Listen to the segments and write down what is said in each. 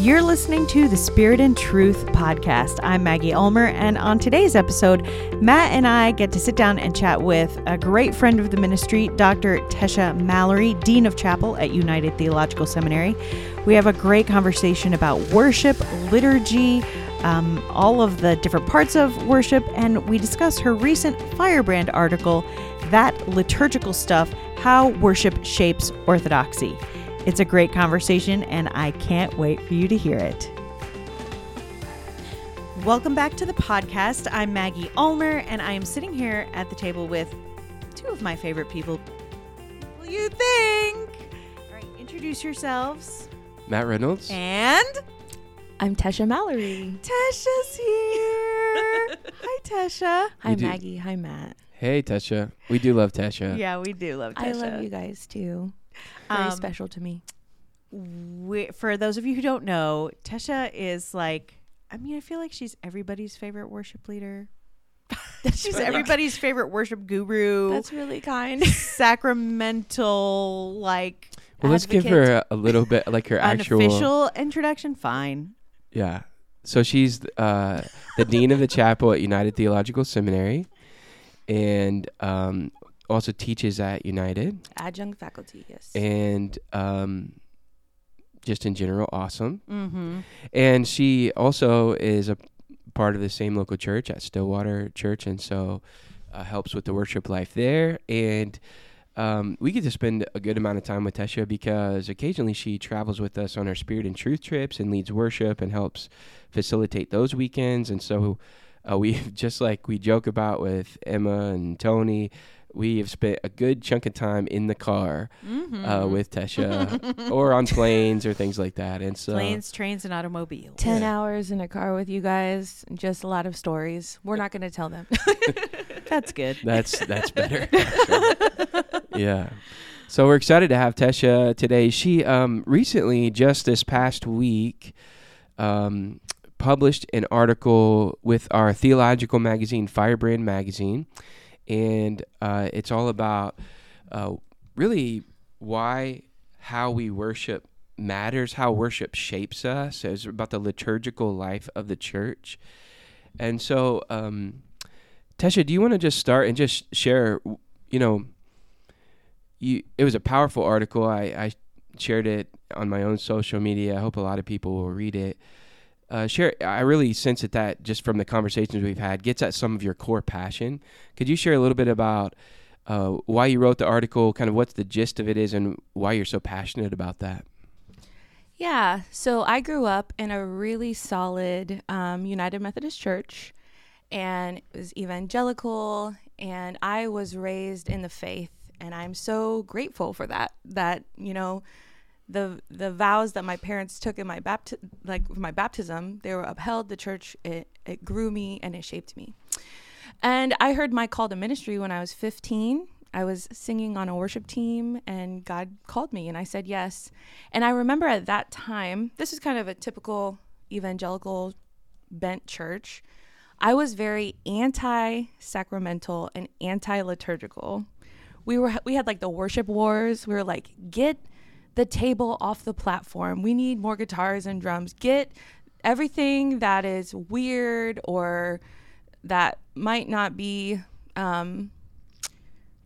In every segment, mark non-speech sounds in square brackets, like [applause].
You're listening to the Spirit and Truth podcast. I'm Maggie Ulmer, and on today's episode, Matt and I get to sit down and chat with a great friend of the ministry, Dr. Tesia Mallory, Dean of Chapel at United Theological Seminary. We have a great conversation about worship, liturgy, um, all of the different parts of worship, and we discuss her recent Firebrand article, That Liturgical Stuff How Worship Shapes Orthodoxy. It's a great conversation, and I can't wait for you to hear it. Welcome back to the podcast. I'm Maggie Ulmer, and I am sitting here at the table with two of my favorite people. What do you think? All right, introduce yourselves. Matt Reynolds. And I'm Tesia Mallory. Tasha's here. [laughs] Hi, Tasha. Hi, Maggie. Hi, Matt. Hey, Tesia. We do love Tesia. Yeah, we do love Tasha. I love you guys too. Very Um, special to me. we, for those of you who don't know, Tesia is like, I mean, I feel like she's everybody's favorite worship leader. [laughs] she's really- everybody's favorite worship guru, That's really kind. sacramental, like. Well, let's give her a, a little bit like her [laughs] actual. official introduction. Fine. Yeah. So she's uh, the dean of the chapel at United Theological Seminary, and um, also teaches at United, Adjunct faculty, yes. and um, just in general, awesome. Mm-hmm. And she also is a part of the same local church at Stillwater Church, and so uh, helps with the worship life there. And um, we get to spend a good amount of time with Tesia because occasionally she travels with us on our Spirit and Truth trips and leads worship and helps facilitate those weekends. And so uh, we [laughs] just like we joke about with Emma and Tony. We have spent a good chunk of time in the car Mm-hmm. uh, with Tesia, [laughs] or on planes or things like that. And so planes, trains, and automobiles. 10 Yeah. hours in a car with you guys, just a lot of stories. We're not going to tell them. [laughs] That's good. That's that's better. [laughs] yeah. So we're excited to have Tesia today. She um, recently, just this past week, um, published an article with our theological magazine, Firebrand Magazine, and uh, it's all about uh, really why how we worship matters, how worship shapes us. It's about the liturgical life of the church, and so. Um, Tesia, do you want to just start and just share, you know, you it was a powerful article. I, I shared it on my own social media. I hope a lot of people will read it. Uh, share. I really sense that that just from the conversations we've had gets at some of your core passion. Could you share a little bit about uh, why you wrote the article, kind of what's the gist of it is, and why you're so passionate about that? Yeah. So I grew up in a really solid um, United Methodist Church, and it was evangelical, and I was raised in the faith, and I'm so grateful for that. That you know, the the vows that my parents took in my bapti- like my baptism, they were upheld. The church it it grew me and it shaped me. And I heard my call to ministry when I was 15. I was singing on a worship team and God called me and I said yes. And I remember at that time, this is kind of a typical evangelical bent church. I was very anti-sacramental and anti-liturgical. We were we had like the worship wars. We were like, get the table off the platform. We need more guitars and drums. Get everything that is weird or that might not be um,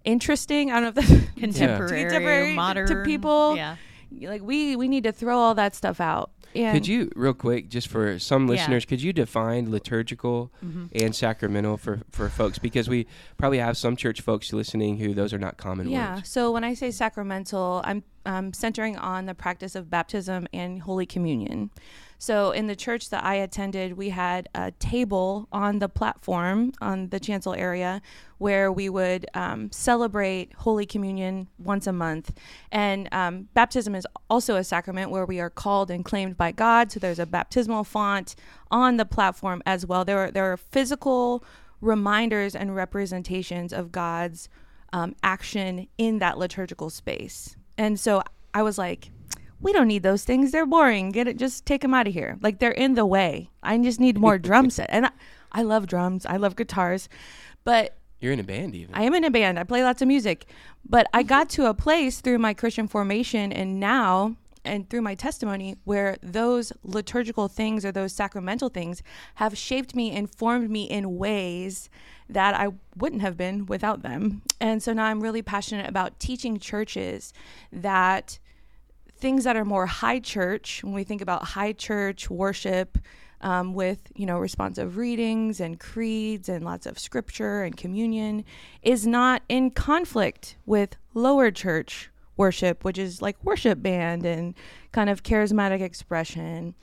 interesting. I don't know if that's [laughs] Contemporary, Contemporary modern to people. Yeah. like we we need to throw all that stuff out. Could you, real quick, just for some Yeah. listeners, could you define liturgical Mm-hmm. and sacramental for, for folks? Because we probably have some church folks listening who those are not common Yeah. words. So when I say sacramental, I'm um, centering on the practice of baptism and Holy Communion. So in the church that I attended, we had a table on the platform on the chancel area where we would um, celebrate Holy Communion once a month. And um, baptism is also a sacrament where we are called and claimed by God. So there's a baptismal font on the platform as well. There are, there are physical reminders and representations of God's um, action in that liturgical space. And so I was like, we don't need those things. They're boring. Get it. Just take them out of here. Like they're in the way. I just need more drum set. And I, I love drums. I love guitars, but You're in a band even. I am in a band. I play lots of music, but I got to a place through my Christian formation, and now and through my testimony where those liturgical things or those sacramental things have shaped me and formed me in ways that I wouldn't have been without them. And so now I'm really passionate about teaching churches that things that are more high church, when we think about high church worship, um, with you know responsive readings and creeds and lots of scripture and communion is not in conflict with lower church worship which is like worship band and kind of charismatic expression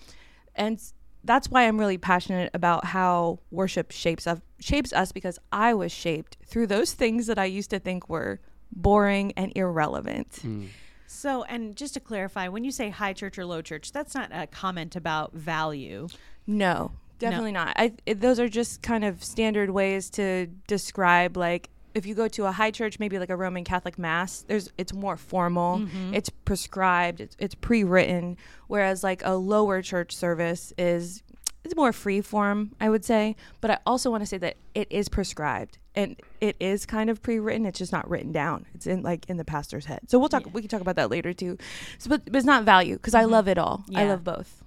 and that's why I'm really passionate about how worship shapes us shapes us because I was shaped through those things that I used to think were boring and irrelevant. Mm. So, and just to clarify, when you say high church or low church, that's not a comment about value. No, definitely no. not. I it, those are just kind of standard ways to describe like if you go to a high church, maybe like a Roman Catholic mass, there's it's more formal, mm-hmm. it's prescribed, it's, it's pre-written. Whereas like a lower church service is it's more free form, I would say. But I also want to say that it is prescribed and it is kind of pre-written. It's just not written down. It's in like in the pastor's head. So we'll talk. Yeah. We can talk about that later too. So, but, but it's not value because mm-hmm. I love it all. Yeah. I love both.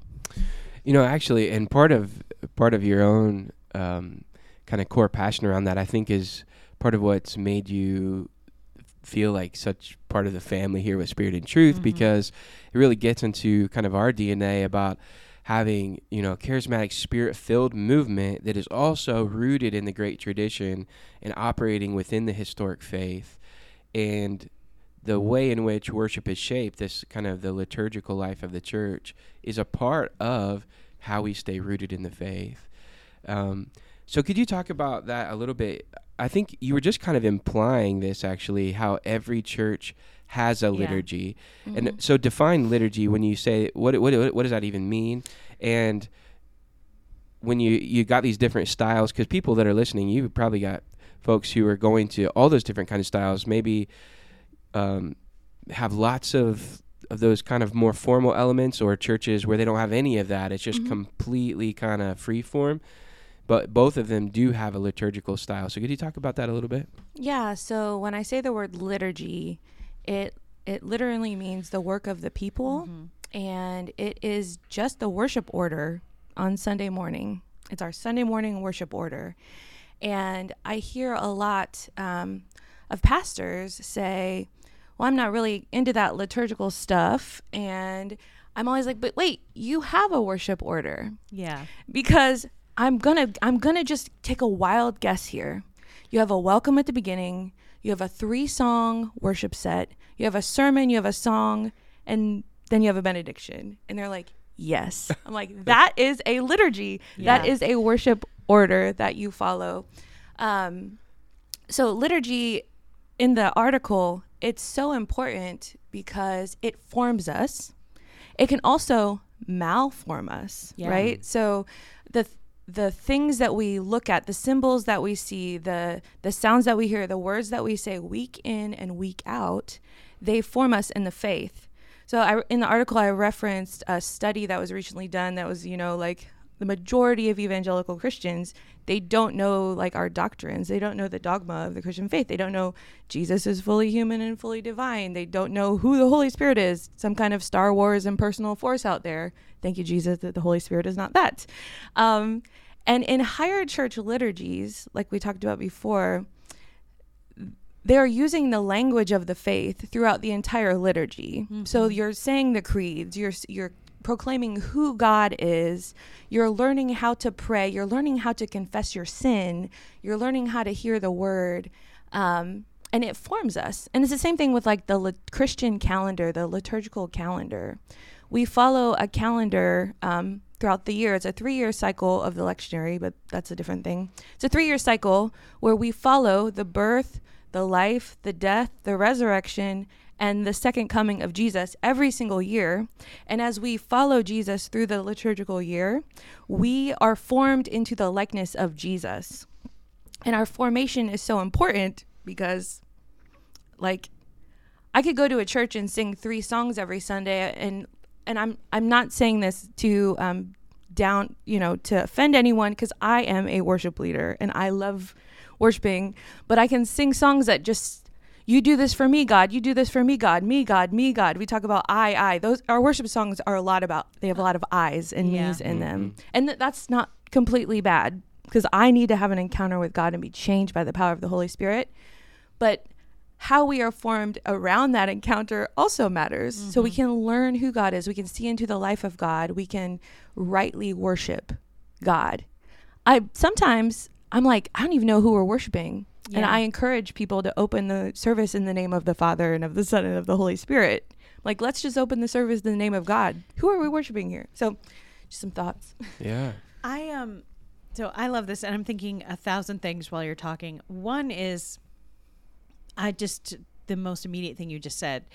You know, actually, and part of part of your own um, kind of core passion around that, I think, is part of what's made you feel like such part of the family here with Spirit and Truth, mm-hmm. because it really gets into kind of our DNA about having you know charismatic spirit filled movement that is also rooted in the great tradition and operating within the historic faith and the way in which worship is shaped, this kind of the liturgical life of the church, is a part of how we stay rooted in the faith. Um, so, could you talk about that a little bit? I think you were just kind of implying this actually, how every church has a liturgy, yeah. mm-hmm. and so define liturgy when you say what, what what does that even mean, and when you you got these different styles, because people that are listening, you probably got folks who are going to all those different kind of styles, maybe um, have lots of of those kind of more formal elements or churches where they don't have any of that. It's just mm-hmm. completely kind of free form. But both of them do have a liturgical style. So could you talk about that a little bit? Yeah. So when I say the word liturgy, it it literally means the work of the people, mm-hmm. and it is just the worship order on Sunday morning. It's our Sunday morning worship order, and I hear a lot um, of pastors say, well, I'm not really into that liturgical stuff. And I'm always like, but wait, you have a worship order. Yeah. Because I'm gonna I'm gonna just take a wild guess here. You have a welcome at the beginning, you have a three song worship set, you have a sermon, you have a song, and then you have a benediction. And they're like, Yes. I'm like, [laughs] that is a liturgy. Yeah. That is a worship order that you follow. Um, so liturgy in the article it's so important because it forms us. It can also malform us, yeah. right? So the the things that we look at, the symbols that we see, the the sounds that we hear, the words that we say week in and week out, they form us in the faith. So I, in the article I referenced a study that was recently done that was, you know, like the majority of evangelical Christians, they don't know like our doctrines. They don't know the dogma of the Christian faith. They don't know Jesus is fully human and fully divine. They don't know who the Holy Spirit is, some kind of Star Wars impersonal force out there. Thank you, Jesus, that the Holy Spirit is not that. Um, and in higher church liturgies, like we talked about before, they're using the language of the faith throughout the entire liturgy. Mm-hmm. So you're saying the creeds, you're you're proclaiming who God is. You're learning how to pray. You're learning how to confess your sin. You're learning how to hear the word. Um, and it forms us. And it's the same thing with like the li- Christian calendar, the liturgical calendar. We follow a calendar um, throughout the year. It's a three year cycle of the lectionary, but that's a different thing. It's a three year cycle where we follow the birth, the life, the death, the resurrection, and the second coming of Jesus every single year. And as we follow Jesus through the liturgical year, we are formed into the likeness of Jesus. And our formation is so important because, like, I could go to a church and sing three songs every Sunday, and and I'm I'm not saying this to um, down you know to offend anyone because I am a worship leader and I love worshiping, but I can sing songs that just you do this for me, God. You do this for me, God. Me, God. Me, God. We talk about I, I. Those our worship songs are a lot about. They have a lot of I's and Yeah. me's in them, mm-hmm. and th- that's not completely bad because I need to have an encounter with God and be changed by the power of the Holy Spirit. But how we are formed around that encounter also matters. So we mm-hmm. can learn who God is. We can see into the life of God. We can rightly worship God. I sometimes I'm like I don't even know who we're worshiping. And I encourage people to open the service in the name of the Father and of the Son and of the Holy Spirit. Like let's just open the service in the name of God. Who are we worshiping here? So just some thoughts. Yeah. [laughs] I um so I love this and I'm thinking a thousand things while you're talking. One is I just the most immediate thing you just said.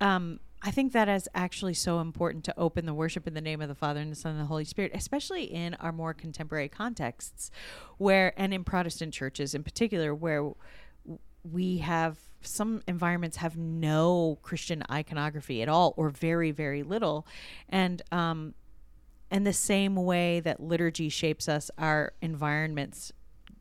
Um I think that is actually so important to open the worship in the name of the Father and the Son and the Holy Spirit, especially in our more contemporary contexts where and in Protestant churches in particular where we have some environments have no Christian iconography at all or very very little and um and the same way that liturgy shapes us, our environments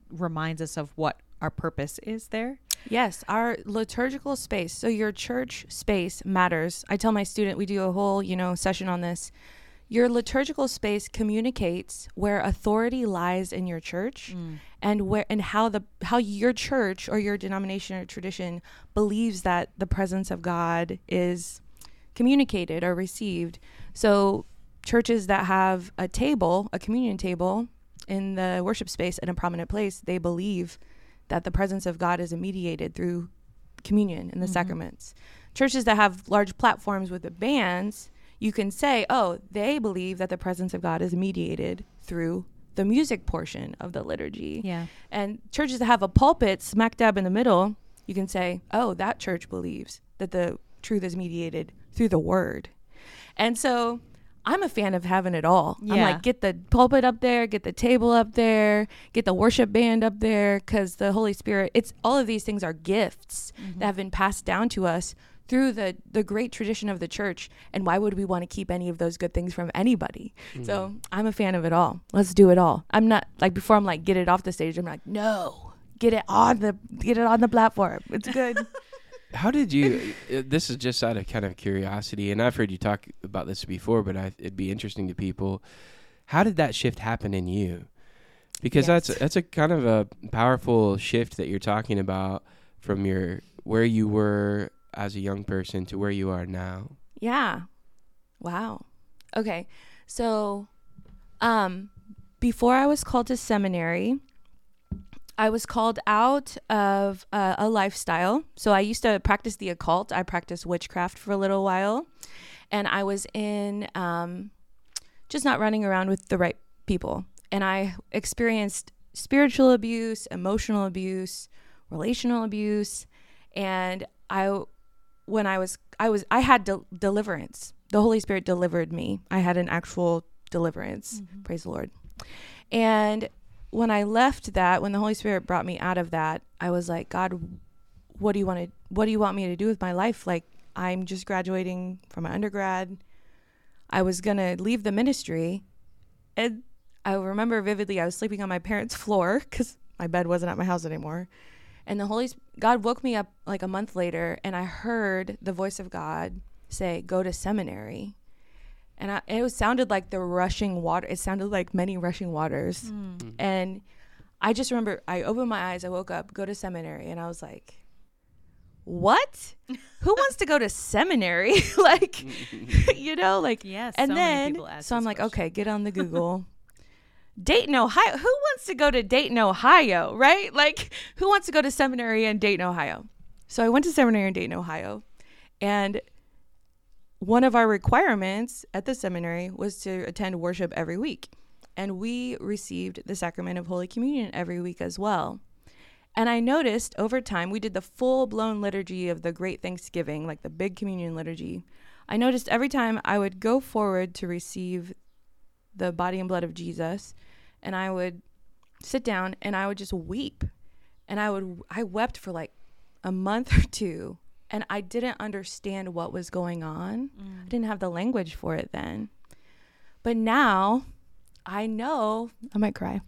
reminds us of what our purpose is there. Yes, our liturgical space. So your church space matters. I tell my student we do a whole, you know, session on this. Your liturgical space communicates where authority lies in your church mm. and where and how the how your church or your denomination or tradition believes that the presence of God is communicated or received. So churches that have a table, a communion table in the worship space in a prominent place, they believe that the presence of God is mediated through communion and the mm-hmm. sacraments. Churches that have large platforms with the bands, you can say, oh, they believe that the presence of God is mediated through the music portion of the liturgy. Yeah. And churches that have a pulpit smack dab in the middle, you can say, oh, that church believes that the truth is mediated through the word. And so I'm a fan of having it all. I'm like, get the pulpit up there, get the table up there, get the worship band up there, because the Holy Spirit, it's all of these things are gifts mm-hmm. that have been passed down to us through the the great tradition of the church. And why would we want to keep any of those good things from anybody? So mm-hmm. I'm a fan of it all. Let's do it all. I'm not like before. I'm like, get it off the stage. I'm like, no, get it on the get it on the platform. It's good. [laughs] How did you? uh, this is just out of kind of curiosity, and I've heard you talk about this before, but I, it'd be interesting to people. How did that shift happen in you? Because Yes. that's that's a kind of a powerful shift that you're talking about from your where you were as a young person to where you are now. Yeah. Wow. Okay. So, um, before I was called to seminary, I was called out of uh, a lifestyle. So I used to practice the occult. I practiced witchcraft for a little while, and I was in um, just not running around with the right people. And I experienced spiritual abuse, emotional abuse, relational abuse, and I when I was I was I had de- deliverance. The Holy Spirit delivered me. I had an actual deliverance. Praise the Lord. And when I left that, when the Holy Spirit brought me out of that, I was like, God, what do you want to what do you want me to do with my life? Like I'm just graduating from my undergrad. I was going to leave the ministry. And I remember vividly I was sleeping on my parents' [laughs] floor cuz my bed wasn't at my house anymore. And the Holy God woke me up like a month later, and I heard the voice of God say, "Go to seminary." And I, it was, sounded like the rushing water. It sounded like many rushing waters. Mm-hmm. And I just remember I opened my eyes, I woke up, go to seminary, and I was like, "What? [laughs] Who wants to go to seminary?" [laughs] like, [laughs] you know, like. Yes. And so then, so I'm like, question. okay, get on the Google. Dayton, Ohio. Who wants to go to Dayton, Ohio? Right? Like, who wants to go to seminary in Dayton, Ohio? So I went to seminary in Dayton, Ohio, and one of our requirements at the seminary was to attend worship every week. And we received the sacrament of Holy Communion every week as well. And I noticed over time, we did the full blown liturgy of the Great Thanksgiving, like the big communion liturgy. I noticed every time I would go forward to receive the body and blood of Jesus, and I would sit down and I would just weep. And I would, I wept for like a month [laughs] or two, and I didn't understand what was going on. I mm. didn't have the language for it then. But now I know, I might cry.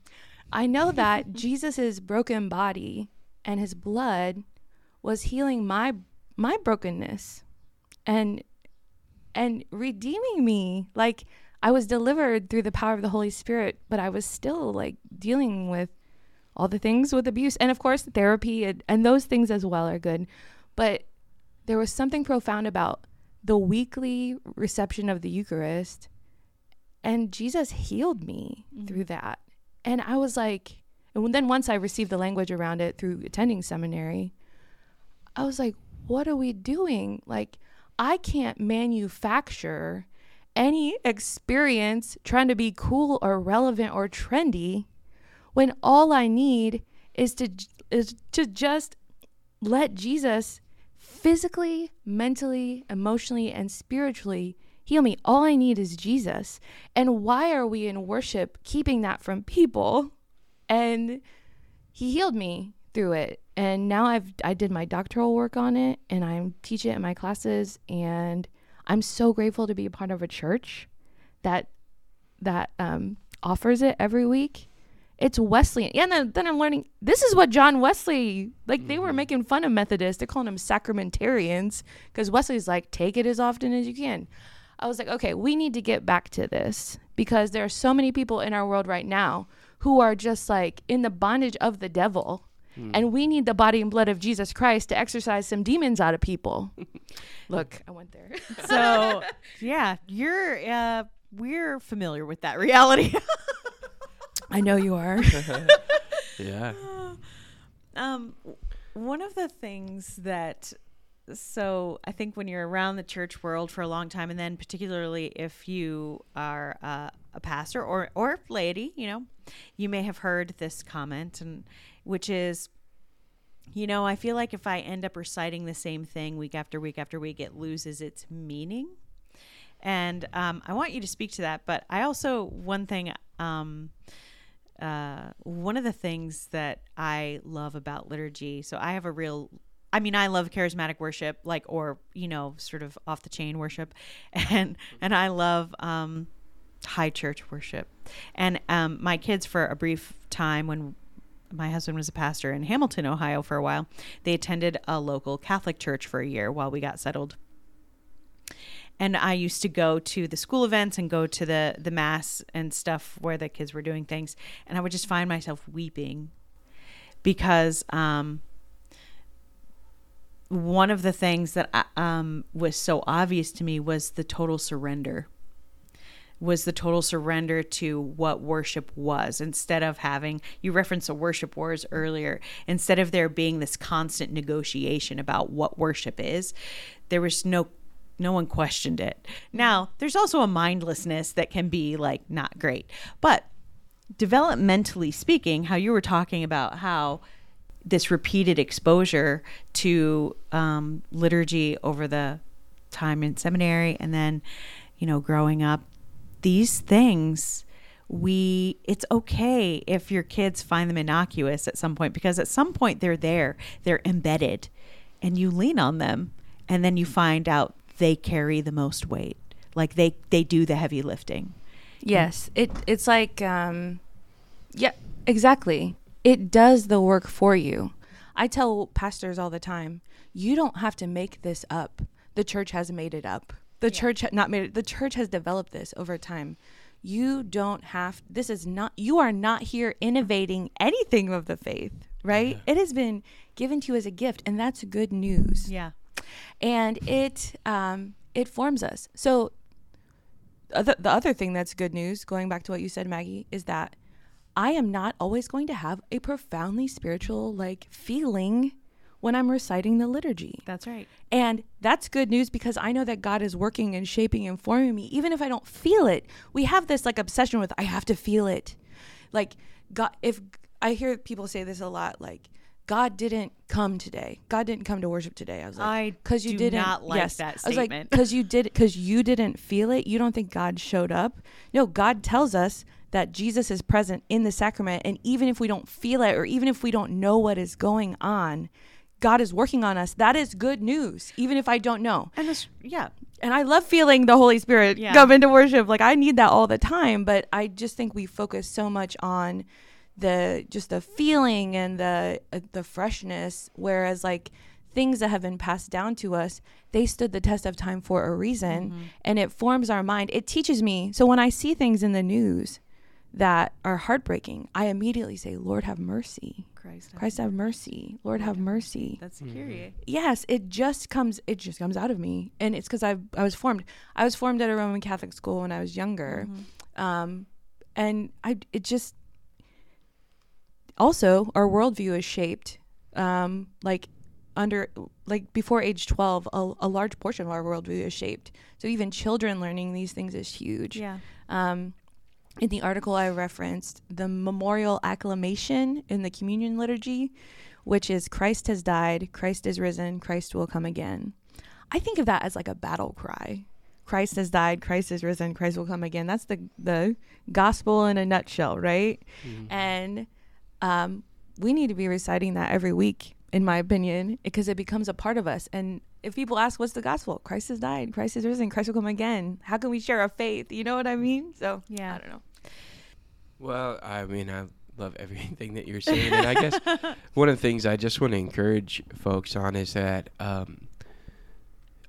I know that [laughs] Jesus' broken body and his blood was healing my my brokenness and and redeeming me. Like I was delivered through the power of the Holy Spirit, but I was still like dealing with all the things with abuse. And of course, therapy and, and those things as well are good. But there was something profound about the weekly reception of the Eucharist. And Jesus healed me mm-hmm. through that. And I was like, and then once I received the language around it through attending seminary, I was like, what are we doing? Like, I can't manufacture any experience trying to be cool or relevant or trendy when all I need is to is to just let Jesus physically, mentally, emotionally and spiritually heal me. All I need is Jesus. And why are we in worship keeping that from people? And he healed me through it. And now I've I did my doctoral work on it and I'm teaching it in my classes and I'm so grateful to be a part of a church that that um, offers it every week it's Wesleyan. Yeah, and then, then I'm learning this is what John Wesley like. Mm-hmm. They were mm-hmm. making fun of Methodists. They're calling them sacramentarians because Wesley's like, take it as often as you can. I was like, okay, we need to get back to this because there are so many people in our world right now who are just like in the bondage of the devil. Hmm. And we need the body and blood of Jesus Christ to exorcise some demons out of people. [laughs] Look, I went there. so, [laughs] yeah, you're, uh, we're familiar with that reality. [laughs] I know you are. [laughs] yeah. [sighs] Um, one of the things that so I think when you're around the church world for a long time, and then particularly if you are uh, a pastor or or laity, you know, you may have heard this comment, and which is, you know, I feel like if I end up reciting the same thing week after week after week, it loses its meaning. And um, I want you to speak to that, but I also one thing. Um, uh, one of the things that I love about liturgy, so I have a real I mean, I love charismatic worship, like or you know, sort of off the chain worship, [laughs] and and I love um, high church worship. And um, my kids, for a brief time, when my husband was a pastor in Hamilton, Ohio, for a while, they attended a local Catholic church for a year while we got settled and I used to go to the school events and go to the the mass and stuff where the kids were doing things, and I would just find myself weeping because um, one of the things that I, um, was so obvious to me was the total surrender was the total surrender to what worship was. Instead of having you referenced the worship wars earlier instead of there being this constant negotiation about what worship is there was no no one questioned it. Now, there's also a mindlessness that can be like not great. But developmentally speaking, how you were talking about how this repeated exposure to um, liturgy over the time in seminary and then, you know, growing up, these things we it's okay if your kids find them innocuous at some point because at some point they're there they're embedded and you lean on them and then you find out they carry the most weight. Like they they do the heavy lifting. Yes, it it's like um yeah, exactly. It does the work for you. I tell pastors all the time, you don't have to make this up. The church has made it up. The yeah. church ha- not made it. The church has developed this over time. You don't have this is not you are not here innovating anything of the faith, right? Yeah. It has been given to you as a gift and that's good news. Yeah and it um, it forms us. So the, the other thing that's good news, going back to what you said, Maggie, is that I am not always going to have a profoundly spiritual like feeling when I'm reciting the liturgy. That's right. And that's good news because I know that God is working and shaping and forming me even if I don't feel it. We have this like obsession with I have to feel it. Like God if I hear people say this a lot like God didn't come today. God didn't come to worship today. I was like, because you didn't not like yes. that statement. I was like, because you did, because you didn't feel it. You don't think God showed up. No, God tells us that Jesus is present in the sacrament, and even if we don't feel it, or even if we don't know what is going on, God is working on us. That is good news, even if I don't know. And this, yeah. And I love feeling the Holy Spirit yeah. come into worship. Like I need that all the time, but I just think we focus so much on the just the feeling and the uh, the freshness whereas like things that have been passed down to us, they stood the test of time for a reason. Mm-hmm. And it forms our mind. It teaches me. So when I see things in the news that are heartbreaking, I immediately say, Lord, have mercy. Christ, Christ, have mercy. Lord, have mercy. That's curious. Yes, it just comes. It just comes out of me, and it's because I I was formed. I was formed at a Roman Catholic school when I was younger, Mm-hmm. um, and I it just also our worldview is shaped um, like under like before age 12 a, a large portion of our worldview is shaped so even children learning these things is huge Yeah. um, in the article I referenced, the memorial acclamation in the communion liturgy, which is Christ has died, Christ is risen, Christ will come again. I think of that as like a battle cry. Christ has died, Christ is risen, Christ will come again. That's the the gospel in a nutshell, right? Mhm. And um, we need to be reciting that every week, in my opinion, because it becomes a part of us. And if people ask, "What's the gospel?" Christ has died, Christ is risen, Christ will come again. How can we share our faith? You know what I mean? So Yeah. I don't know. Well, I mean, I love everything that you're saying, and I guess [laughs] one of the things I just want to encourage folks on is that um,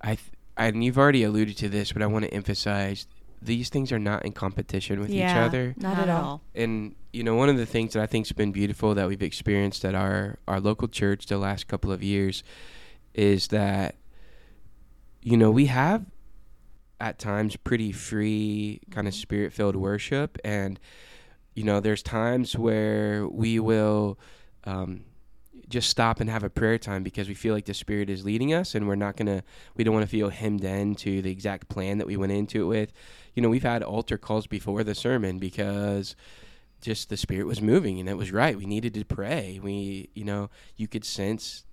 I, th- and you've already alluded to this, but I want to emphasize these things are not in competition with each Yeah. other. Not at all. And you know, one of the things that I think's been beautiful that we've experienced at our our local church the last couple of years is that you know we have at times pretty free kind of spirit filled worship and you know there's times where we will um, just stop and have a prayer time because we feel like the spirit is leading us and we're not gonna we don't want to feel hemmed in to the exact plan that we went into it with. You know we've had altar calls before the sermon because just the spirit was moving and it was right. We needed to pray. We you know you could sense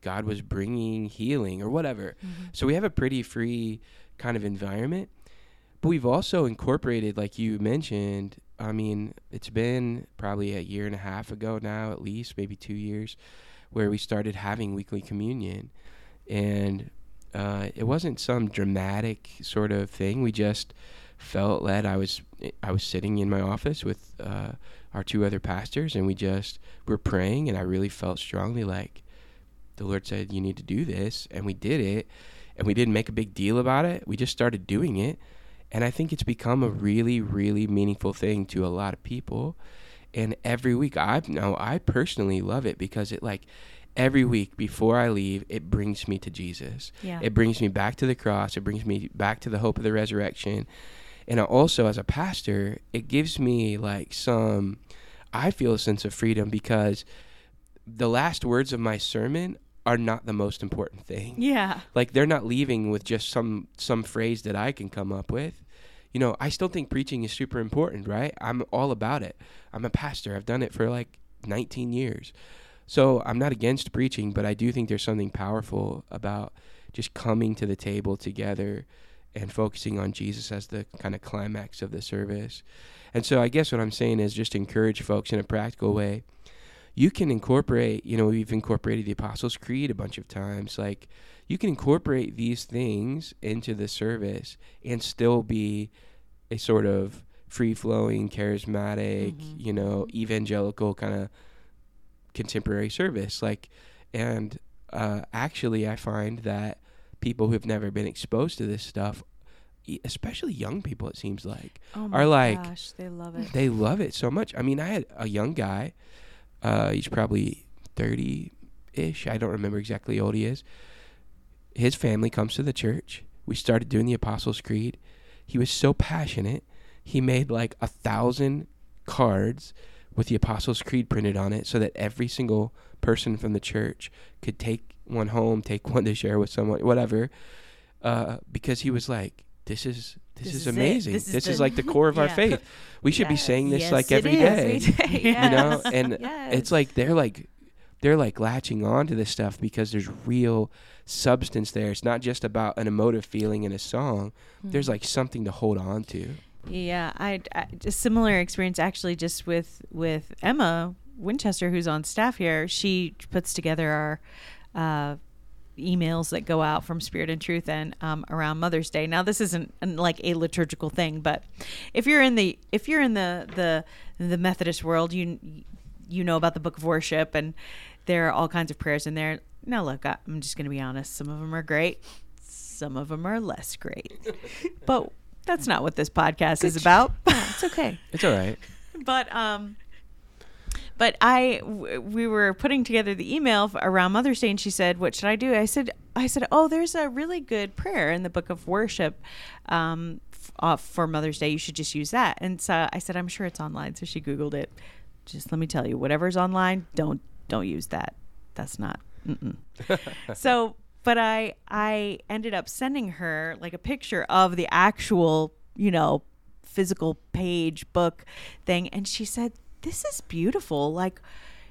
god was bringing healing or whatever. Mm-hmm. So we have a pretty free kind of environment but we've also incorporated like you mentioned i mean it's been probably a year and a half ago now at least maybe two years where we started having weekly communion. And uh, it wasn't some dramatic sort of thing. We just felt led i was i was sitting in my office with uh, our two other pastors and we just were praying and i really felt strongly like the lord said you need to do this and we did it and we didn't make a big deal about it. We just started doing it and i think it's become a really really meaningful thing to a lot of people and every week i know i personally love it because it like every week before i leave it brings me to jesus Yeah. it brings me back to the cross. It brings me back to the hope of the resurrection. And also, as a pastor, it gives me like some, I feel a sense of freedom because the last words of my sermon are not the most important thing. yeah. Like they're not leaving with just some some phrase that I can come up with. You know, I still think preaching is super important, right? I'm all about it. I'm a pastor. I've done it for like 19 years. So I'm not against preaching, but I do think there's something powerful about just coming to the table together and focusing on Jesus as the kind of climax of the service. And so I guess what I'm saying is just encourage folks in a practical way. You can incorporate, you know, we've incorporated the Apostles' Creed a bunch of times. Like, you can incorporate these things into the service and still be a sort of free flowing, charismatic, Mhm. you know, evangelical kind of contemporary service. Like, and uh, actually, I find that people who have never been exposed to this stuff, especially young people, it seems like, Oh Are like- gosh, they love it. they love it so much. I mean, I had a young guy. Uh, he's probably thirty ish. I don't remember exactly how old he is. His family comes to the church. We started doing the Apostles' Creed. He was so passionate. He made like a thousand cards with the Apostles' Creed printed on it, so that every single person from the church could take one home, take one to share with someone, whatever. Uh, because he was like, "This is this, This is, is it. amazing. This This is is, like the core of our [laughs] faith. We should be saying this Yes, like it every day." [laughs] Day, you know and Yes. it's like they're like they're like latching on to this stuff because there's real substance there it's not just about an emotive feeling in a song there's Mm-hmm. like something to hold on to Yeah, I, I a similar experience actually just with with Emma Winchester, who's on staff here. She puts together our uh, emails that go out from Spirit and Truth and um, around Mother's Day. Now, this isn't like a liturgical thing, but if you're in the if you're in the the the Methodist world, you you know about the Book of Worship and there are all kinds of prayers in there. Now, look, I, I'm just going to be honest. Some of them are great, some of them are less great. but that's not what this podcast is about. it's okay. It's all right. [laughs] but um but I w- we were putting together the email around Mother's Day, and she said, "What should I do?" I said, "I said, oh, there's a really good prayer in the Book of Worship um, f- uh, for Mother's Day. You should just use that." And so I said, "I'm sure it's online." So she Googled it. Just let me tell you, whatever's online, don't don't use that. That's not. [laughs] So, but I I ended up sending her like a picture of the actual, you know, physical page book thing, and she said, "This is beautiful." Like,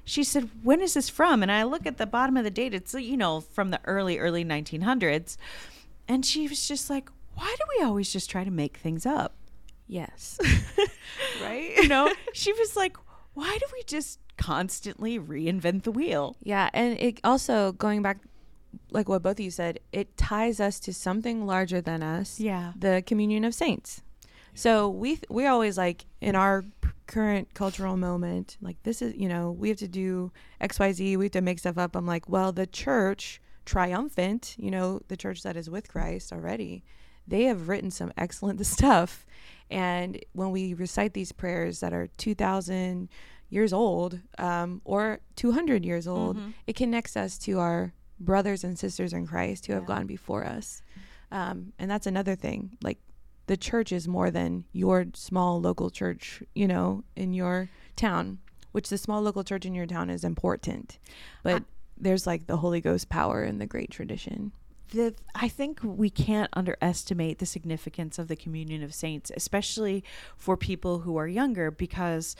she said, "When is this from?" And I look at the bottom of the date. It's you know from the early early 1900s, and she was just like, "Why do we always just try to make things up?" Yes. [laughs] right? You know, she was like, "Why do we just constantly reinvent the wheel?" Yeah, and it also going back like what both of you said, it ties us to something larger than us. Yeah. The communion of saints. So we th- we always like in our p- current cultural moment, like this is, you know, we have to do XYZ, we have to make stuff up. I'm like, well, the church triumphant, you know, the church that is with Christ already, they have written some excellent [laughs] stuff. And when we recite these prayers that are 2000 years old um, or 200 years old, Mhm. it connects us to our brothers and sisters in Christ who have gone before us. Um, and that's another thing. Like the church is more than your small local church, you know, in your town, which the small local church in your town is important. But there's like the Holy Ghost power in the great tradition. the I think we can't underestimate the significance of the communion of saints, especially for people who are younger, because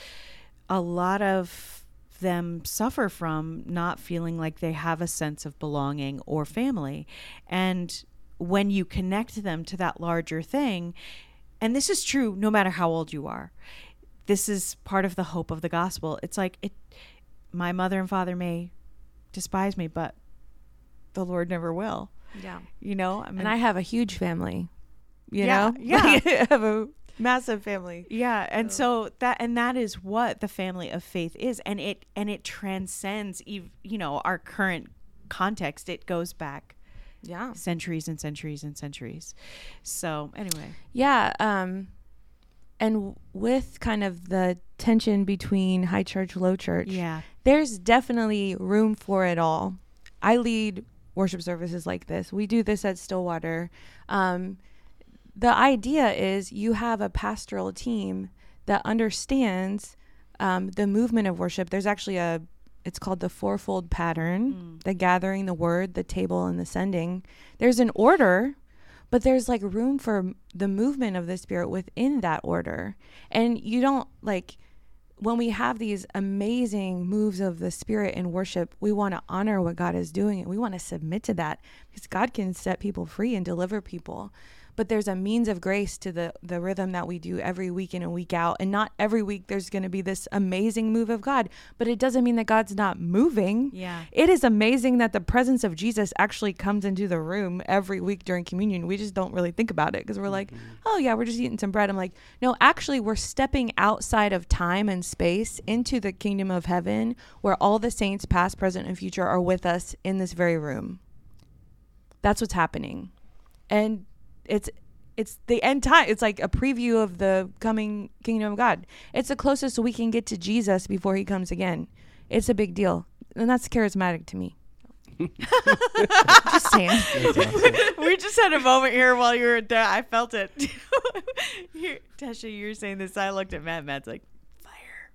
a lot of them suffer from not feeling like they have a sense of belonging or family. And when you connect them to that larger thing, and this is true no matter how old you are, this is part of the hope of the gospel. It's like it my mother and father may despise me, but the Lord never will. Yeah. You know, I mean, And I have a huge family. You Yeah, know? yeah. [laughs] I have a massive family. yeah, and so that and that is what the family of faith is, and it and it transcends, ev- you know, our current context. It goes back Yeah. centuries and centuries and centuries. So anyway, Yeah, um and with kind of the tension between high church low church. yeah, There's definitely room for it all. I lead worship services like this. We do this at Stillwater. Um the idea is you have a pastoral team that understands um, the movement of worship. There's actually a it's called the fourfold pattern mm. the gathering, the word, the table, and the sending. There's an order, but there's like room for the movement of the spirit within that order. And you don't like when we have these amazing moves of the spirit in worship, we want to honor what God is doing and we want to submit to that because God can set people free and deliver people. But there's a means of grace to the the rhythm that we do every week in and week out. And not every week there's going to be this amazing move of God, but it doesn't mean that God's not moving. yeah, It is amazing that the presence of Jesus actually comes into the room every week during communion. We just don't really think about it because we're like, mm-hmm. oh, yeah, we're just eating some bread. I'm like, no, actually, we're stepping outside of time and space into the kingdom of heaven where all the saints, past, present, and future, are with us in this very room. That's what's happening. And it's it's the end time. It's like a preview of the coming kingdom of God. It's the closest we can get to Jesus before he comes again. It's a big deal. And that's charismatic to me. [laughs] Just saying. That's [laughs] we just had a moment here while you were there. I felt it. [laughs] Here, Tasha, you were saying this. I looked at Matt. Matt's like, fire.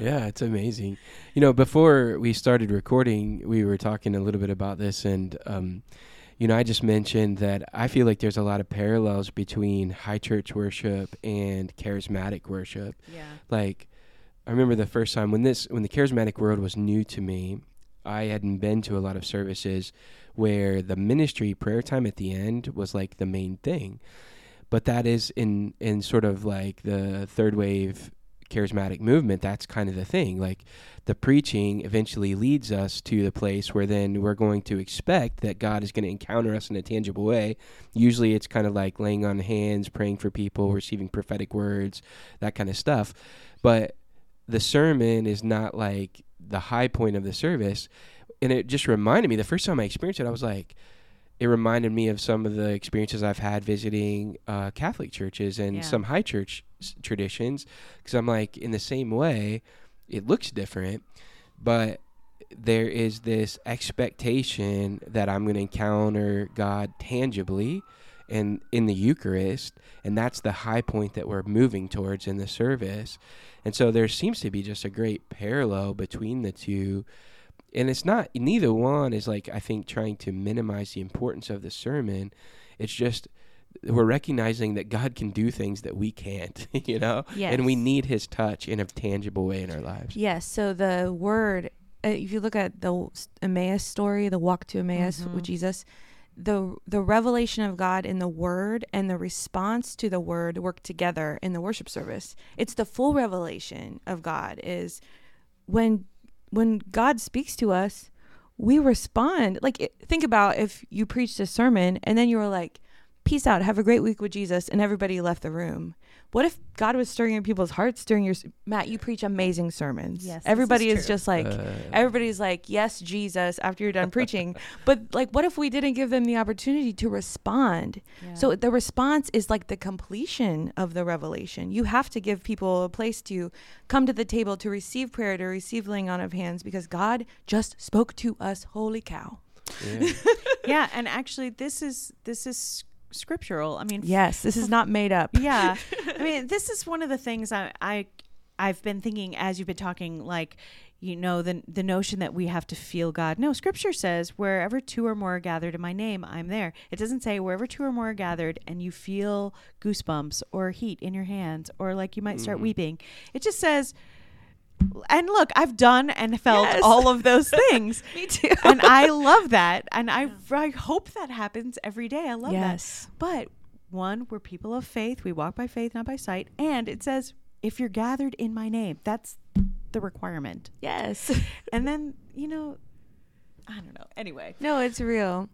yeah, it's amazing. You know, before we started recording, we were talking a little bit about this, and um, you know, I just mentioned that I feel like there's a lot of parallels between high church worship and charismatic worship. Yeah. Like, I remember the first time when this when the charismatic world was new to me. I hadn't been to a lot of services where the ministry prayer time at the end was like the main thing but that is in in sort of like the third wave charismatic movement that's kind of the thing. Like the preaching eventually leads us to the place where then we're going to expect that god is going to encounter us in a tangible way. Usually it's kind of like laying on hands praying for people receiving prophetic words that kind of stuff. But the sermon is not like the high point of the service, and it just reminded me. The first time I experienced it, I was like, it reminded me of some of the experiences I've had visiting uh, Catholic churches and Yeah. some high church s- traditions. Because I'm like, in the same way, it looks different, but there is this expectation that I'm going to encounter God tangibly and in the Eucharist, and that's the high point that we're moving towards in the service. And so there seems to be just a great parallel between the two. And it's not neither one is like I think trying to minimize the importance of the sermon. It's just we're recognizing that God can do things that we can't, [laughs] you know? And we need his touch in a tangible way in our lives. Yes. So the word, uh, if you look at the Emmaus story, the walk to Emmaus Mhm. with Jesus, the the revelation of God in the word and the response to the word work together in the worship service. It's the full revelation of God is when when God speaks to us, we respond. Like think about if you preached a sermon and then you were like, "Peace out, have a great week with Jesus," and everybody left the room. What if God was stirring in people's hearts during your Matt? You preach amazing sermons. Yes, this is everybody is, true. just like Uh, everybody's like, "Yes, Jesus." After you're done preaching, [laughs] but like, what if we didn't give them the opportunity to respond? So the response is like the completion of the revelation. You have to give people a place to come to the table to receive prayer, to receive laying on of hands, because God just spoke to us. Holy cow! yeah. [laughs] yeah, and actually, this is this is scriptural. I mean, Yes, this is not made up. yeah [laughs] i mean this is one of the things i i i've been thinking as you've been talking like you know the the notion that we have to feel god no scripture says wherever two or more are gathered in my name i'm there it doesn't say wherever two or more are gathered and you feel goosebumps or heat in your hands or like you might start Mhm. weeping it just says and look i've done and felt Yes. all of those [laughs] things Me too. and i love that and I, I hope that happens every day i love that yes. but one, we're people of faith. We walk by faith, not by sight. And it says, if you're gathered in my name, that's the requirement. Yes. [laughs] And then, you know, I don't know. Anyway. No, it's real.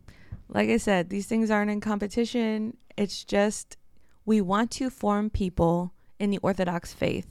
Like I said, these things aren't in competition. It's just we want to form people in the Orthodox faith.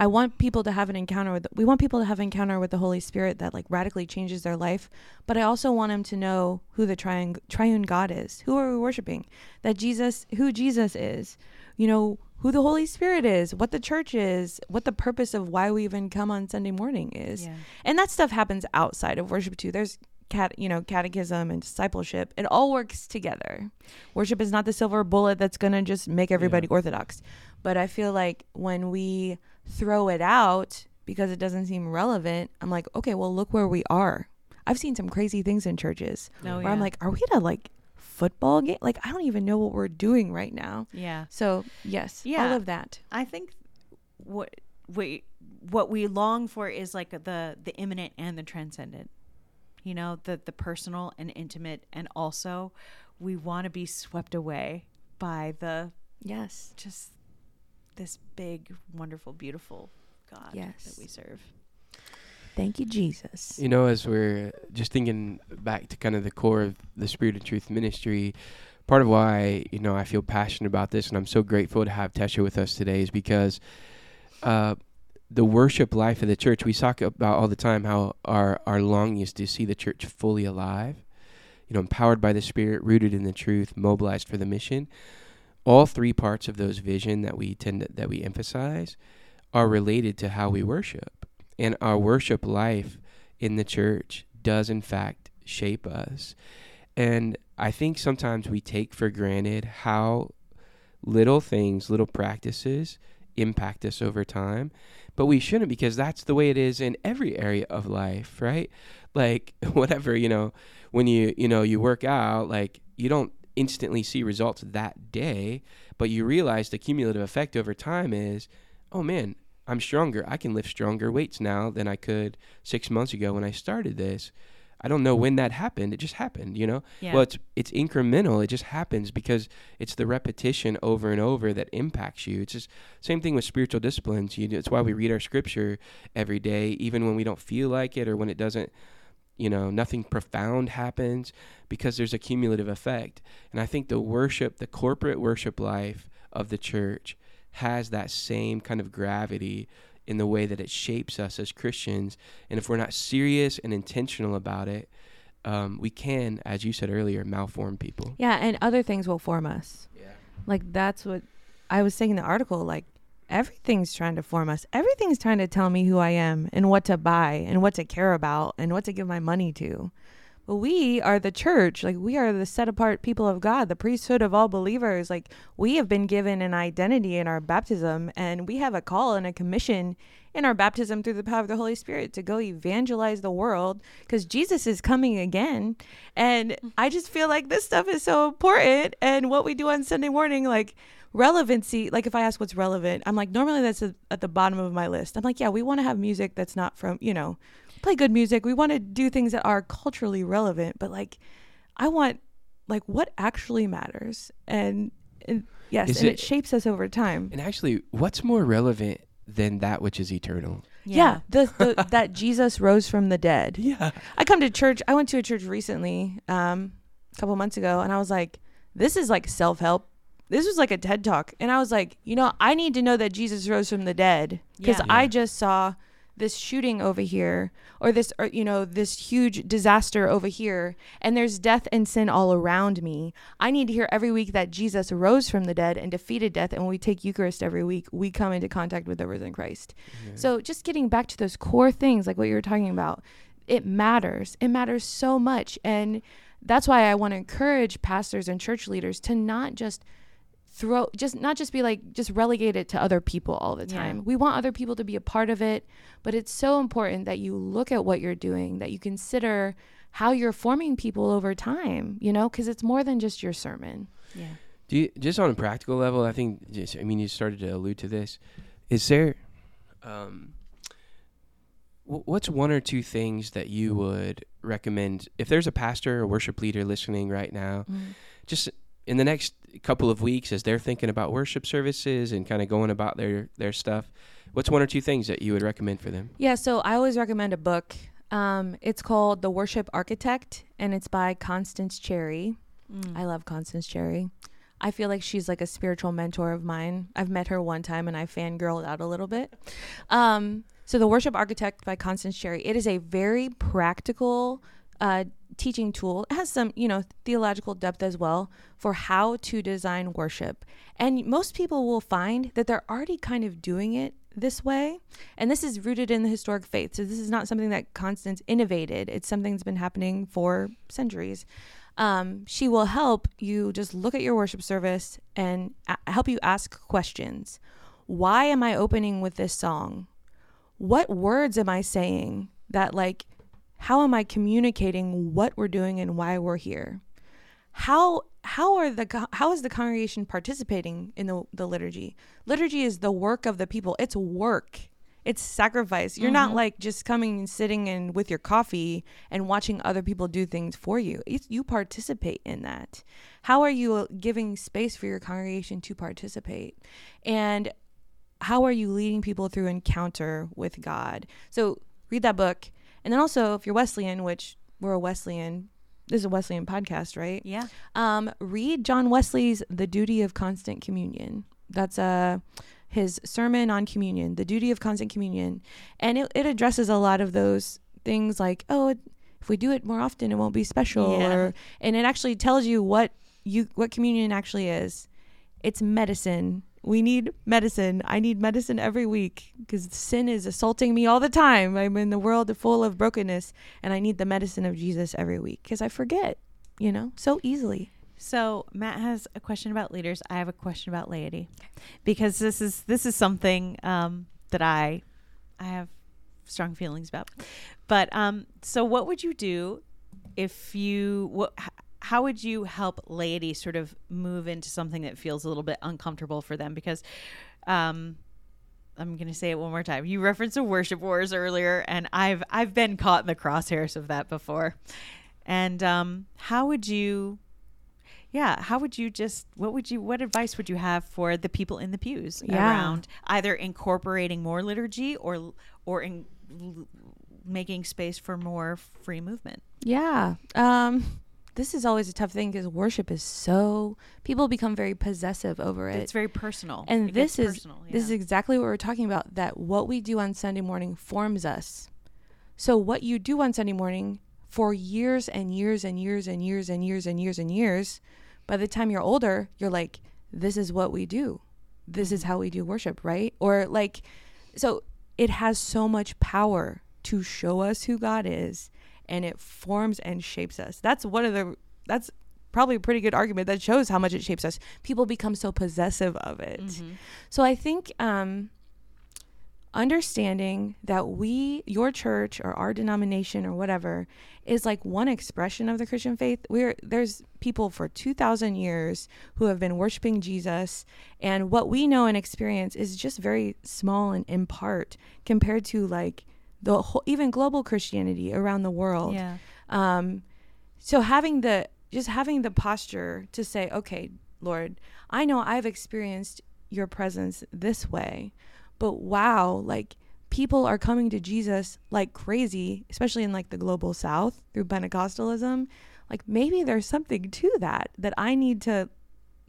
I want people to have an encounter with we want people to have an encounter with the Holy Spirit that like radically changes their life, but I also want them to know who the triune triune God is. Who are we worshiping? That Jesus, who Jesus is. You know, who the Holy Spirit is, what the church is, what the purpose of why we even come on Sunday morning is Yeah. and that stuff happens outside of worship too there's cat you know catechism and discipleship it all works together worship is not the silver bullet that's going to just make everybody orthodox but i feel like when we throw it out because it doesn't seem relevant i'm like okay well look where we are i've seen some crazy things in churches No, where i'm like are we at a like football game like i don't even know what we're doing right now yeah. so yes yeah. all of that I think what we what we long for is like the the immanent and the transcendent. You know, the the personal and intimate and also we want to be swept away by the yes just this big wonderful beautiful God Yes. that we serve. thank you jesus You know, as we're just thinking back to kind of the core of the Spirit of Truth ministry, part of why, you know, I feel passionate about this and I'm so grateful to have Tesia with us today is because uh, the worship life of the church, we talk about all the time how our, our longing is to see the church fully alive, you know, empowered by the Spirit, rooted in the truth, mobilized for the mission. All three parts of those vision that we tend to, that we emphasize are related to how we worship. And our worship life in the church does in fact shape us. And I think sometimes we take for granted how little things, little practices impact us over time. But we shouldn't because that's the way it is in every area of life, right? Like [laughs] whatever, you know, when you, you know, you work out, like you don't instantly see results that day, but you realize the cumulative effect over time is, oh man, I'm stronger. I can lift stronger weights now than I could six months ago when I started this. I don't know when that happened. It just happened, you know. Yeah. Well, it's it's incremental. It just happens because it's the repetition over and over that impacts you. It's just same thing with spiritual disciplines. You, it's why we read our scripture every day, even when we don't feel like it or when it doesn't. You know, nothing profound happens because there's a cumulative effect. And I think the worship, the corporate worship life of the church, has that same kind of gravity in the way that it shapes us as Christians. And if we're not serious and intentional about it, um, we can, as you said earlier, malform people. Yeah, and other things will form us. Yeah. Like that's what I was saying in the article. Like everything's trying to form us. Everything's trying to tell me who I am and what to buy and what to care about and what to give my money to. But we are the church. Like we are the set apart people of God, the priesthood of all believers. Like we have been given an identity in our baptism and we have a call and a commission in our baptism through the power of the Holy Spirit to go evangelize the world because Jesus is coming again. And I just feel like this stuff is so important. And what we do on Sunday morning, like, relevancy like if i ask what's relevant i'm like normally that's a, at the bottom of my list i'm like yeah we want to have music that's not from you know play good music we want to do things that are culturally relevant but like i want like what actually matters and, and yes Is and it, it- shapes us over time And actually, what's more relevant than that which is eternal? yeah, the, the [laughs] that jesus rose from the dead Yeah. I come to church. I went to a church recently, um, a couple months ago, and I was like, "This is like self help. This was like a TED talk." And I was like, "You know, I need to know that Jesus rose from the dead because Yeah. I just saw this shooting over here, or this, or you know, this huge disaster over here, and there's death and sin all around me. I need to hear every week that Jesus rose from the dead and defeated death. And when we take Eucharist every week, we come into contact with the risen Christ. So just getting back to those core things, like what you were talking about, it matters. It matters so much. And that's why I want to encourage pastors and church leaders to not just throw just not just be like just relegate it to other people all the Yeah. time. We want other people to be a part of it, but it's so important that you look at what you're doing, that you consider how you're forming people over time, you know, because it's more than just your sermon. Yeah. Do you, just on a practical level, I think, just, I mean, you started to allude to this. Is there, um, wh- what's one or two things that you would recommend if there's a pastor or worship leader listening right now, just in the next couple of weeks as they're thinking about worship services and kind of going about their, their stuff? What's one or two things that you would recommend for them? Yeah, so I always recommend a book. Um, it's called The Worship Architect, and it's by Constance Cherry. Mm. I love Constance Cherry. I feel like she's like a spiritual mentor of mine. I've met her one time and I fangirled out a little bit. Um, so, The Worship Architect by Constance Cherry. It is a very practical uh, teaching tool. It has some, you know, theological depth as well for how to design worship. And most people will find that they're already kind of doing it this way. And this is rooted in the historic faith. So, this is not something that Constance innovated, it's something that's been happening for centuries um, she will help you just look at your worship service and a- help you ask questions. Why am I opening with this song? What words am I saying that, like, how am I communicating what we're doing and why we're here? How how are the how is the congregation participating in the the liturgy? Liturgy is the work of the people. It's work. It's sacrifice. You're not like just coming and sitting and with your coffee and watching other people do things for you. It's, you participate in that. How are you uh, giving space for your congregation to participate? And how are you leading people through encounter with God? So read that book. And then also, if you're Wesleyan, which we're a Wesleyan, this is a Wesleyan podcast, right? Yeah. Um, read John Wesley's The Duty of Constant Communion. That's uh, his sermon on communion, the duty of constant communion. And it, it addresses a lot of those things like, oh, if we do it more often, it won't be special. Yeah. Or, and it actually tells you what you what communion actually is. It's medicine. We need medicine. I need medicine every week because sin is assaulting me all the time. I'm in the world full of brokenness, and I need the medicine of Jesus every week because I forget, you know, so easily. So Matt has a question about leaders. I have a question about laity, because this is this is something um, that I I have strong feelings about. But um, so what would you do if you what? How would you help laity sort of move into something that feels a little bit uncomfortable for them? Because um, I'm going to say it one more time. You referenced the worship wars earlier, and I've I've been caught in the crosshairs of that before. And um, how would you yeah how would you just what would you what advice would you have for the people in the pews Yeah. around either incorporating more liturgy or or in l- making space for more free movement Yeah. Um this is always a tough thing because worship is so people become very possessive over it. It's very personal. And It this is- personal, This is exactly what we're talking about that what we do on Sunday morning forms us. So what you do on Sunday morning for years and years and years and years and years and years and years, by the time you're older, you're like, this is what we do. This is mm-hmm. how we do worship, right? Or like, so it has so much power to show us who God is and it forms and shapes us. That's one of the, that's probably a pretty good argument that shows how much it shapes us. People become so possessive of it. Mhm. So I think um, understanding that we, your church or our denomination or whatever, is like one expression of the Christian faith. We're there's people for two thousand years who have been worshiping Jesus, and what we know and experience is just very small and in part compared to like the whole, even global Christianity around the world. Yeah. Um, so having the just having the posture to say, okay, Lord, I know I've experienced your presence this way, but wow, like people are coming to Jesus like crazy, especially in like the global south through Pentecostalism. Like maybe there's something to that that I need to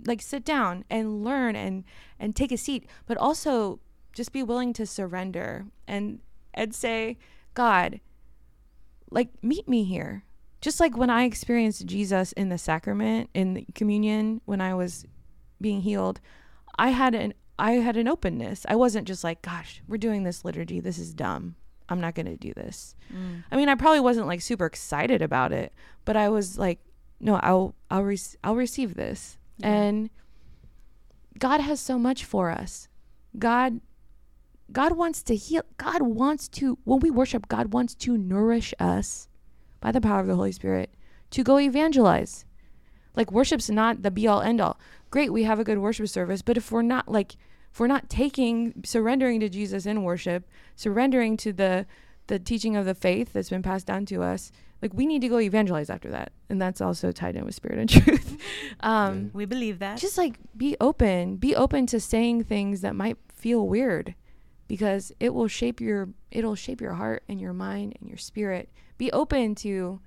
like sit down and learn and and take a seat, but also just be willing to surrender and and say, God, like meet me here. Just like when i experienced jesus in the sacrament in the communion when i was being healed i had an i had an openness. I wasn't just like gosh we're doing this liturgy. This is dumb. I'm not going to do this. Mm. i mean i probably wasn't like super excited about it but i was like no i'll i'll, re- I'll receive this. Yeah. and god has so much for us. God god wants to heal god wants to when we worship god wants to nourish us by the power of the holy spirit to go evangelize. Like worship's not the be all end all great we have a good worship service but if we're not like if we're not taking surrendering to jesus in worship surrendering to the the teaching of the faith that's been passed down to us like we need to go evangelize after that. And that's also tied in with spirit and [laughs] truth. Um We believe that. just like be open. Be open to saying things that might feel weird because it will shape your it'll shape your heart and your mind and your spirit. Be open to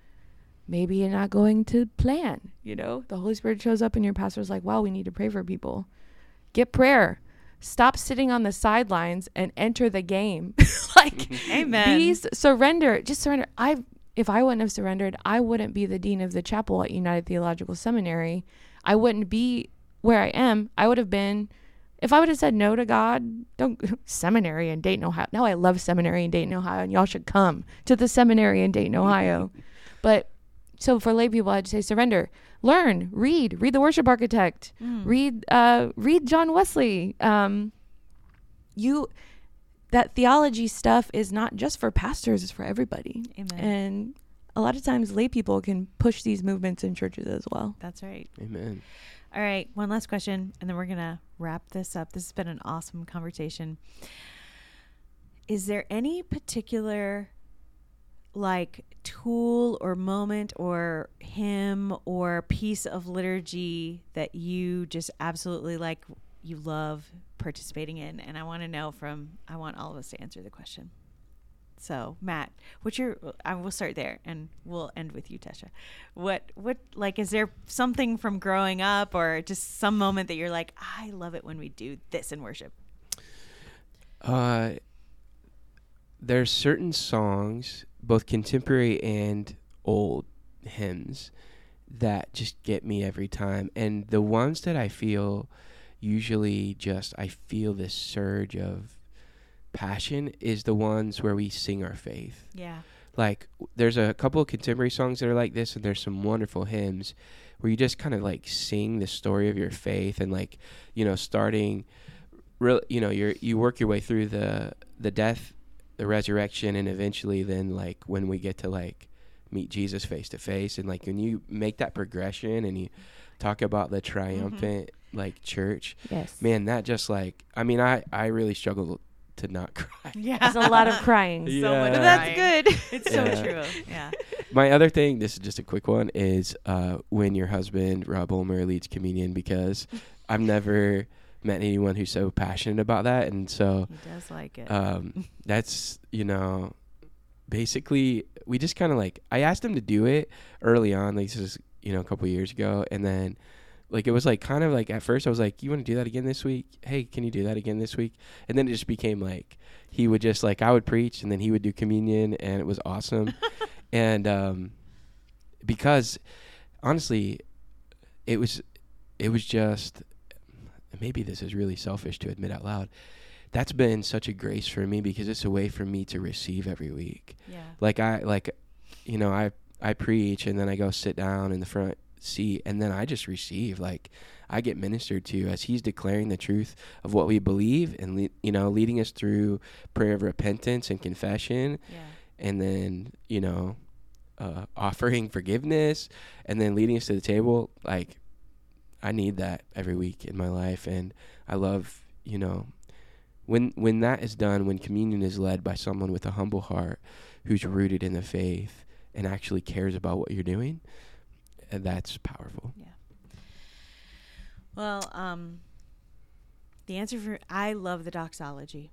maybe you're not going to plan you know? The holy spirit shows up and your pastor's like wow we need to pray for people. Get prayer. Stop sitting on the sidelines and enter the game. [laughs] Like [laughs] Amen. be surrender just surrender. I if i wouldn't have surrendered i wouldn't be the dean of the chapel at united theological seminary. I wouldn't be where i am. I would have been if i would have said no to god don't [laughs] seminary in dayton ohio. No, i love seminary in dayton ohio and y'all should come to the seminary in dayton ohio. [laughs] But so for lay people i'd say surrender. Learn read read the worship architect. Mm. read uh read john wesley. Um you that theology stuff is not just for pastors it's for everybody. Amen. and a lot of times lay people can push these movements in churches as well That's right. Amen. All right, one last question, and then we're gonna wrap this up. This has been an awesome conversation. Is there any particular like tool or moment or hymn or piece of liturgy that you just absolutely like you love participating in? And I want to know from I want all of us to answer the question. So, Matt, what's your? I will start there, and we'll end with you, Tesia. What, what, like, is there something from growing up, or just some moment that you're like, I love it when we do this in worship? Uh, there's certain songs, both contemporary and old hymns, that just get me every time. And the ones that I feel usually just I feel this surge of passion is the ones where we sing our faith. Yeah, Like there's a couple of contemporary songs that are like this and there's some wonderful hymns where you just kind of like sing the story of your faith and like, you know, starting real you know, you're you work your way through the the death, the resurrection and eventually then like when we get to like meet Jesus face to face and like when you make that progression and you talk about the mm-hmm. triumphant like church, yes. man, that just like I mean, I I really struggle to not [laughs] cry. yeah, there's a lot of crying [laughs] Yeah. so much. But That's crying. good. [laughs] It's so Yeah. true. Yeah, My other thing, this is just a quick one, is uh, when your husband Rob Ulmer leads communion because I've never met anyone who's so passionate about that, and so he does like it. um, that's you know, basically we just kind of like I asked him to do it early on. Like, he says, you know, a couple years ago, and then like it was like kind of like at first I was like, "You want to do that again this week? Hey, can you do that again this week?" And then it just became like he would just like I would preach, and then he would do communion, and it was awesome. [laughs] and um, because honestly, it was it was just maybe this is really selfish to admit out loud. That's been such a grace for me because it's a way for me to receive every week. Yeah. Like I like you know, I I preach and then I go sit down in the front seat and then I just receive like I get ministered to as he's declaring the truth of what we believe and le- you know leading us through prayer of repentance and confession. Yeah. and then you know uh, offering forgiveness and then leading us to the table. Like i need that every week in my life. And i love you know when when that is done when communion is led by someone with a humble heart who's rooted in the faith and actually cares about what you're doing uh, that's powerful Yeah. Well, um, the answer for I love the doxology.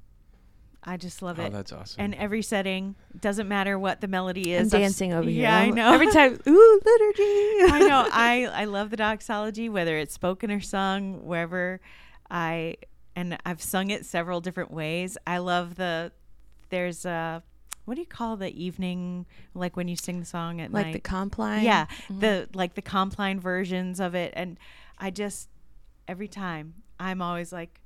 I just love it. oh it. that's awesome And every setting doesn't matter what the melody I'm is. I've dancing over here. Yeah, I know. Every time, [laughs] ooh, liturgy. I know. I I love the doxology, whether it's spoken or sung, wherever I and I've sung it several different ways. I love the there's a what do you call the evening like when you sing the song at like night? the compline. yeah, Mhm. the like the compline versions of it, and I just every time I'm always like,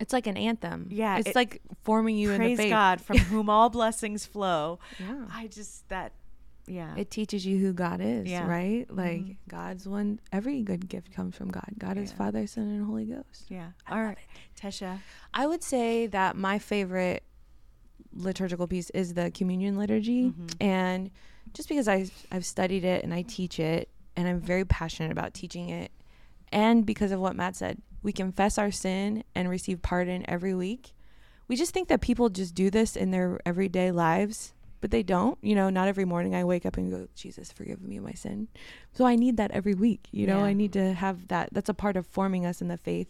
It's like an anthem. Yeah, It's it- like forming you in praise the faith. God from [laughs] whom all blessings flow. Yeah. I just that, yeah, It teaches you who God is, Yeah. right? Like Mhm. God's one. Every good gift comes from God. God is Father, Son, and Holy Ghost. yeah. I All right, Tesia. I would say that my favorite liturgical piece is the communion liturgy, Mhm. and just because I I've studied it and I teach it, and I'm very passionate about teaching it, and because of what Matt said, we confess our sin and receive pardon every week. We just think that people just do this in their everyday lives, but they don't. You know, not every morning I wake up and go, Jesus, forgive me of my sin. So I need that every week. You know, Yeah. I need to have that. That's a part of forming us in the faith.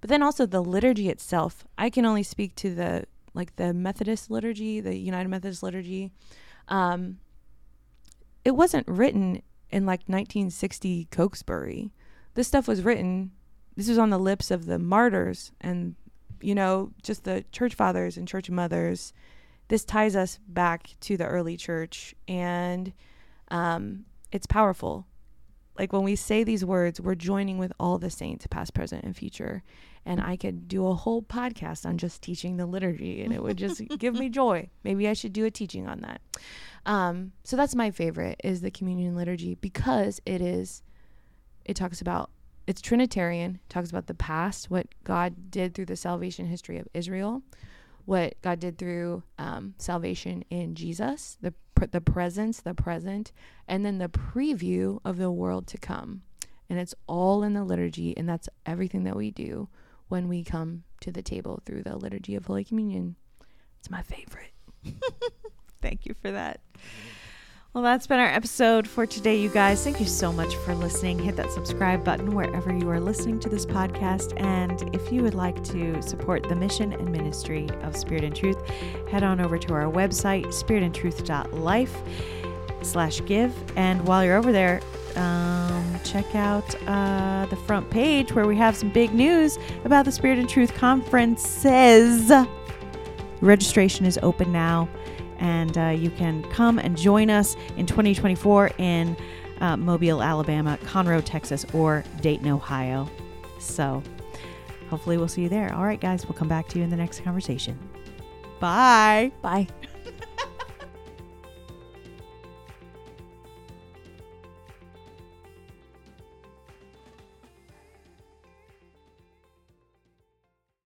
But then also the liturgy itself. I can only speak to the like the Methodist liturgy, the United Methodist liturgy. Um, it wasn't written in like 1960 Cokesbury. This stuff was written. This was on the lips of the martyrs and you know just the church fathers and church mothers. This ties us back to the early church, and um, it's powerful. Like when we say these words, we're joining with all the saints, past, present, and future. And I could do a whole podcast on just teaching the liturgy, and it would just [laughs] give me joy. Maybe I should do a teaching on that. Um, so that's my favorite is the communion liturgy because it is. It talks about it's Trinitarian. Talks about the past, what God did through the salvation history of Israel, what God did through um, salvation in Jesus, the the presence, the present, and then the preview of the world to come. And it's all in the liturgy, and that's everything that we do when we come to the table through the liturgy of Holy Communion. It's my favorite. [laughs] Thank you for that. Well, that's been our episode for today, you guys. Thank you so much for listening. Hit that subscribe button wherever you are listening to this podcast. And if you would like to support the mission and ministry of Spirit and Truth, head on over to our website, spiritandtruth.life slash give. And while you're over there, um, check out uh, the front page where we have some big news about the Spirit and Truth conferences. Registration is open now and uh, you can come and join us in 2024 in uh, Mobile, Alabama, Conroe, Texas, or Dayton, Ohio. So hopefully we'll see you there. All right, guys, we'll come back to you in the next conversation. Bye. Bye.